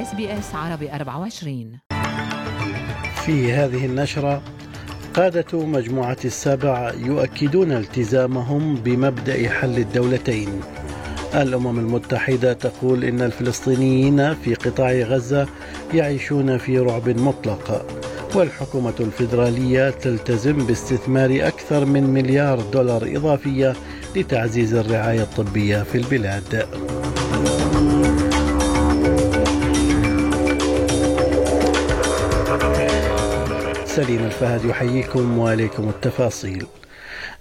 اس بي اس عربي 24 في هذه النشرة قادة مجموعة السبع يؤكدون التزامهم بمبدأ حل الدولتين الأمم المتحدة تقول إن الفلسطينيين في قطاع غزة يعيشون في رعب مطلق والحكومة الفيدرالية تلتزم باستثمار أكثر من مليار دولار إضافية لتعزيز الرعاية الطبية في البلاد. سليم الفهد يحييكم وعليكم التفاصيل.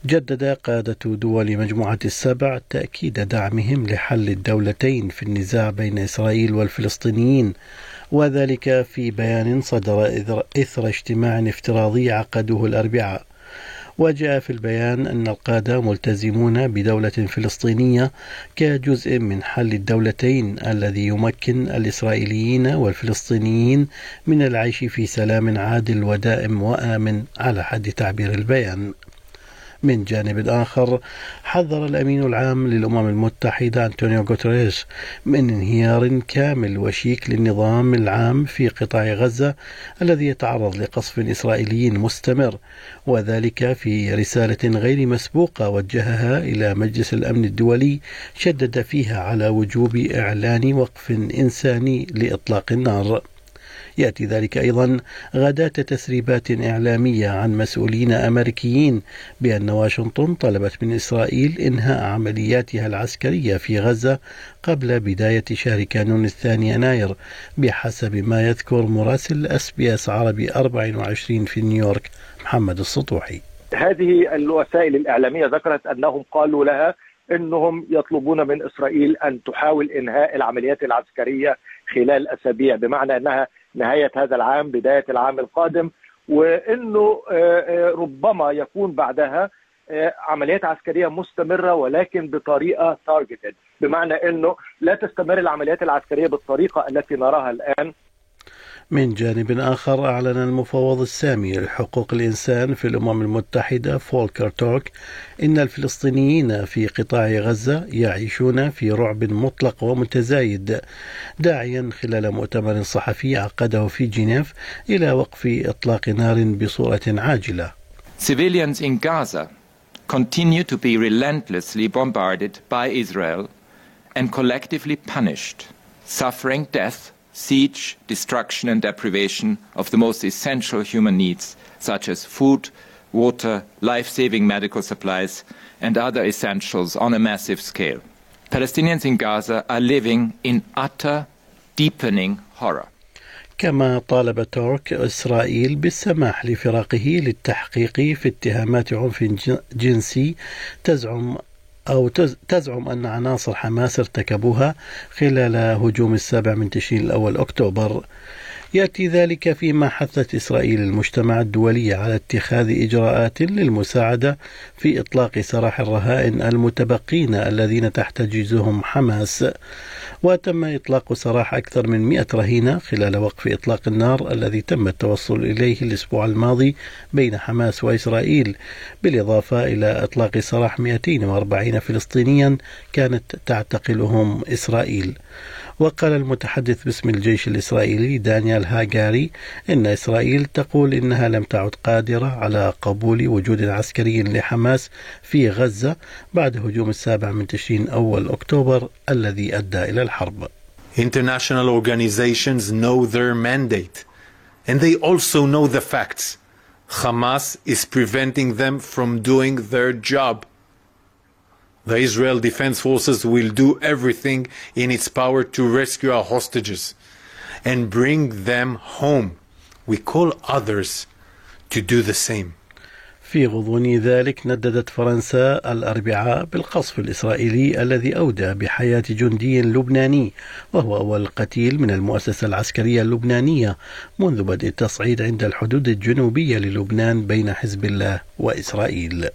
جدد قادة دول مجموعة السبع تأكيد دعمهم لحل الدولتين في النزاع بين إسرائيل والفلسطينيين وذلك في بيان صدر إثر اجتماع افتراضي عقده الأربعاء وجاء في البيان أن القادة ملتزمون بدولة فلسطينية كجزء من حل الدولتين الذي يمكن الإسرائيليين والفلسطينيين من العيش في سلام عادل ودائم وآمن على حد تعبير البيان. من جانب آخر حذر الأمين العام للأمم المتحدة أنطونيو غوتريش من انهيار كامل وشيك للنظام العام في قطاع غزة الذي يتعرض لقصف إسرائيلي مستمر وذلك في رسالة غير مسبوقة وجهها إلى مجلس الأمن الدولي شدد فيها على وجوب إعلان وقف إنساني لإطلاق النار. يأتي ذلك أيضا غداة تسريبات إعلامية عن مسؤولين أمريكيين بأن واشنطن طلبت من إسرائيل إنهاء عملياتها العسكرية في غزة قبل بداية شهر كانون الثاني يناير بحسب ما يذكر مراسل أس بي أس عربي 24 في نيويورك محمد السطوحي. هذه الوسائل الإعلامية ذكرت أنهم قالوا لها إنهم يطلبون من إسرائيل أن تحاول إنهاء العمليات العسكرية خلال أسابيع بمعنى إنها نهاية هذا العام بداية العام القادم وإنه آه، آه، ربما يكون بعدها آه، عمليات عسكرية مستمرة ولكن بطريقة تارجتد بمعنى إنه لا تستمر العمليات العسكرية بالطريقة التي نراها الآن. من جانب آخر أعلن المفوض السامي لحقوق الإنسان في الأمم المتحدة فولكر توك إن الفلسطينيين في قطاع غزة يعيشون في رعب مطلق ومتزايد داعيا خلال مؤتمر صحفي عقده في جنيف إلى وقف إطلاق نار بصورة عاجلة. Civilians in Gaza continue to be relentlessly bombarded by Israel and collectively punished, suffering death siege, destruction, and deprivation of the most essential human needs, such as food, water, life saving medical supplies, and other essentials on a massive scale. Palestinians in Gaza are living in utter, deepening horror. كما طالب تورك إسرائيل بالسماح لفراقه للتحقيق في اتهامات عنف جنسي تزعم أو تزعم أن عناصر حماس ارتكبوها خلال هجوم السابع من تشرين الأول أكتوبر. يأتي ذلك فيما حثت إسرائيل المجتمع الدولي على اتخاذ إجراءات للمساعدة في إطلاق سراح الرهائن المتبقين الذين تحتجزهم حماس. وتم إطلاق سراح أكثر من 100 رهينة خلال وقف إطلاق النار الذي تم التوصل إليه الأسبوع الماضي بين حماس وإسرائيل بالإضافة إلى إطلاق سراح 240 فلسطينيا كانت تعتقلهم إسرائيل. وقال المتحدث باسم الجيش الإسرائيلي دانيال هاجاري إن إسرائيل تقول إنها لم تعد قادرة على قبول وجود عسكري لحماس في غزة بعد هجوم السابع من تشرين أول أكتوبر الذي أدى إلى الحرب. International organizations know their mandate and they also know the facts. Hamas is preventing them from doing their job. The Israel Defense Forces will do everything in its power to rescue our hostages and bring them home. We call others to do the same. في غضون ذلك نددت فرنسا الأربعاء بالقصف الإسرائيلي الذي أودى بحياة جندي لبناني وهو أول قتيل من المؤسسة العسكرية اللبنانية منذ بدء التصعيد عند الحدود الجنوبية للبنان بين حزب الله وإسرائيل.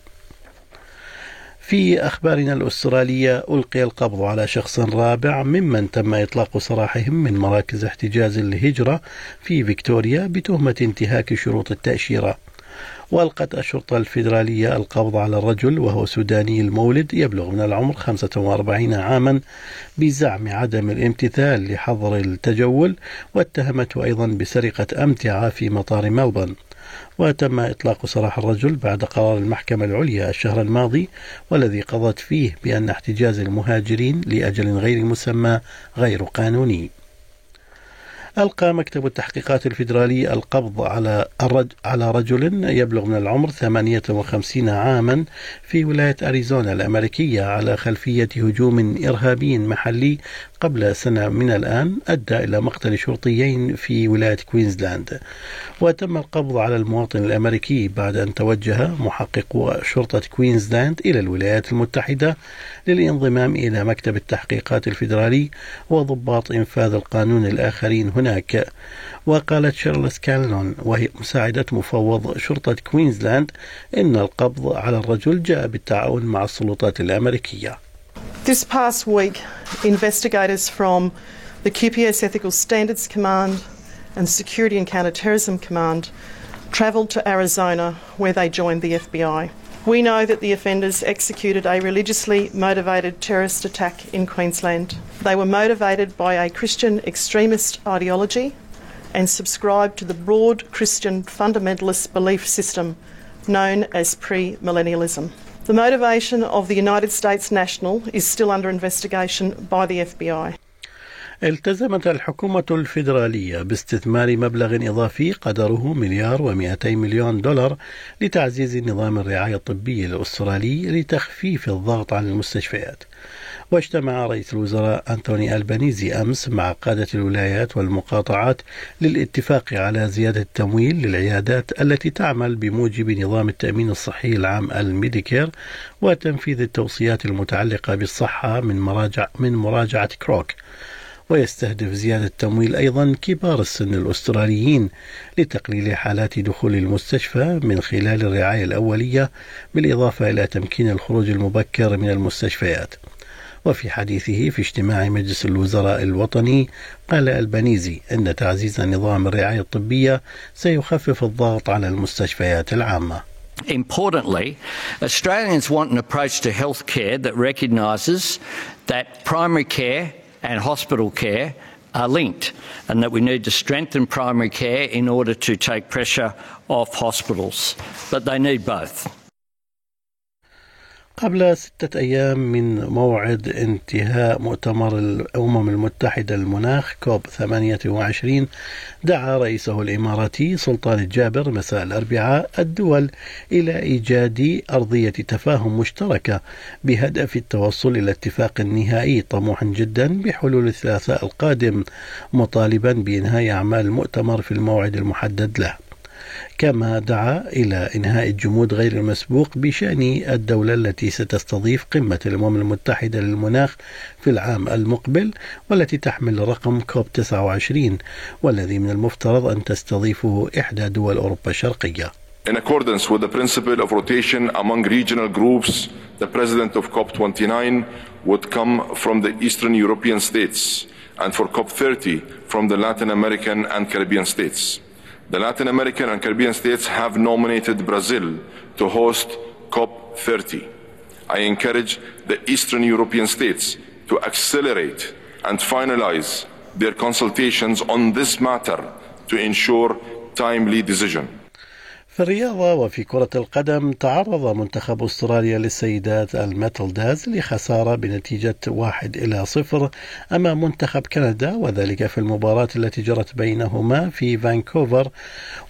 في أخبارنا الأسترالية ألقي القبض على شخص رابع ممن تم إطلاق سراحهم من مراكز احتجاز الهجرة في فيكتوريا بتهمة انتهاك شروط التأشيرة. وألقت الشرطة الفيدرالية القبض على الرجل وهو سوداني المولد يبلغ من العمر 45 عاما بزعم عدم الامتثال لحظر التجول واتهمته أيضا بسرقة أمتعة في مطار ملبورن وتم إطلاق سراح الرجل بعد قرار المحكمة العليا الشهر الماضي والذي قضت فيه بأن احتجاز المهاجرين لأجل غير مسمى غير قانوني. ألقى مكتب التحقيقات الفيدرالي القبض على على رجل يبلغ من العمر 58 عاما في ولاية أريزونا الأمريكية على خلفية هجوم إرهابي محلي قبل سنة من الآن أدى إلى مقتل شرطيين في ولاية كوينزلاند. وتم القبض على المواطن الأمريكي بعد أن توجه محقق شرطة كوينزلاند إلى الولايات المتحدة للانضمام إلى مكتب التحقيقات الفيدرالي وضباط إنفاذ القانون الآخرين هناك. وقالت شارلز كالنون وهي مساعدة مفوض شرطة كوينزلاند إن القبض على الرجل جاء بالتعاون مع السلطات الأمريكية. This past week, investigators from the QPS Ethical Standards Command and Security and Counterterrorism Command travelled to Arizona where they joined the FBI. We know that the offenders executed a religiously motivated terrorist attack in Queensland. They were motivated by a Christian extremist ideology and subscribed to the broad Christian fundamentalist belief system known as premillennialism. The motivation of the United States national is still under investigation by the FBI. التزمت الحكومة الفيدرالية باستثمار مبلغ إضافي قدره مليار ومئتي مليون دولار لتعزيز نظام الرعاية الطبية الأسترالي لتخفيف الضغط على المستشفيات. واجتمع رئيس الوزراء أنتوني ألبانيزي أمس مع قادة الولايات والمقاطعات للاتفاق على زيادة التمويل للعيادات التي تعمل بموجب نظام التأمين الصحي العام الميديكير وتنفيذ التوصيات المتعلقة بالصحة من مراجع من مراجعة كروك. ويستهدف زيادة تمويل أيضا كبار السن الأستراليين لتقليل حالات دخول المستشفى من خلال الرعاية الأولية بالإضافة إلى تمكين الخروج المبكر من المستشفيات. وفي حديثه في اجتماع مجلس الوزراء الوطني قال البنيزي أن تعزيز نظام الرعاية الطبية سيخفف الضغط على المستشفيات العامة. Importantly, Australians want an approach to healthcare that recognises that primary care and hospital care are linked and that we need to strengthen primary care in order to take pressure off hospitals. But they need both. قبل ستة أيام من موعد انتهاء مؤتمر الأمم المتحدة المناخ كوب 28 دعا رئيسه الإماراتي سلطان الجابر مساء الأربعاء الدول إلى إيجاد أرضية تفاهم مشتركة بهدف التوصل إلى اتفاق نهائي طموح جدا بحلول الثلاثاء القادم مطالبا بإنهاء أعمال المؤتمر في الموعد المحدد له. كما دعا إلى إنهاء الجمود غير المسبوق بشأن الدولة التي ستستضيف قمة الأمم المتحدة للمناخ في العام المقبل والتي تحمل رقم كوب 29 والذي من المفترض أن تستضيفه إحدى دول أوروبا الشرقية. In accordance with the principle of rotation among regional groups, the president of COP29 would come from the Eastern European states, and for COP30 from the Latin American and Caribbean states. The Latin American and Caribbean states have nominated Brazil to host COP30. I encourage the Eastern European states to accelerate and finalize their consultations on this matter to ensure timely decision. في الرياضة وفي كرة القدم تعرض منتخب أستراليا للسيدات الماتيلداز لخسارة بنتيجة واحد إلى صفر أمام منتخب كندا وذلك في المباراة التي جرت بينهما في فانكوفر.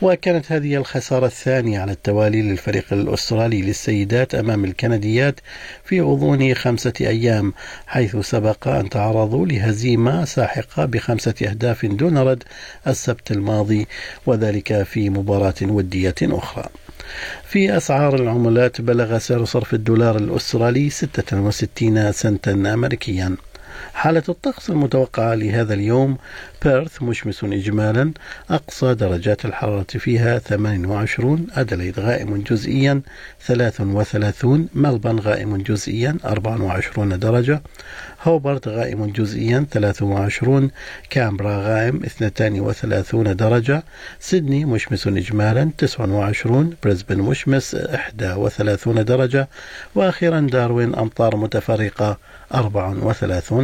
وكانت هذه الخسارة الثانية على التوالي للفريق الأسترالي للسيدات أمام الكنديات في غضون خمسة أيام حيث سبق أن تعرضوا لهزيمة ساحقة بخمسة أهداف دون رد السبت الماضي وذلك في مباراة ودية أخرى. في أسعار العملات بلغ سعر صرف الدولار الأسترالي 66 سنتا أمريكيا. حالة الطقس المتوقعة لهذا اليوم بيرث مشمس إجمالا أقصى درجات الحرارة فيها 28 أدليد غائم جزئيا 33 ملبن غائم جزئيا 24 درجة هوبرت غائم جزئيا 23 كامبرا غائم 32 درجة سيدني مشمس إجمالا 29 بريسبن مشمس 31 درجة وأخيرا داروين أمطار متفرقة 34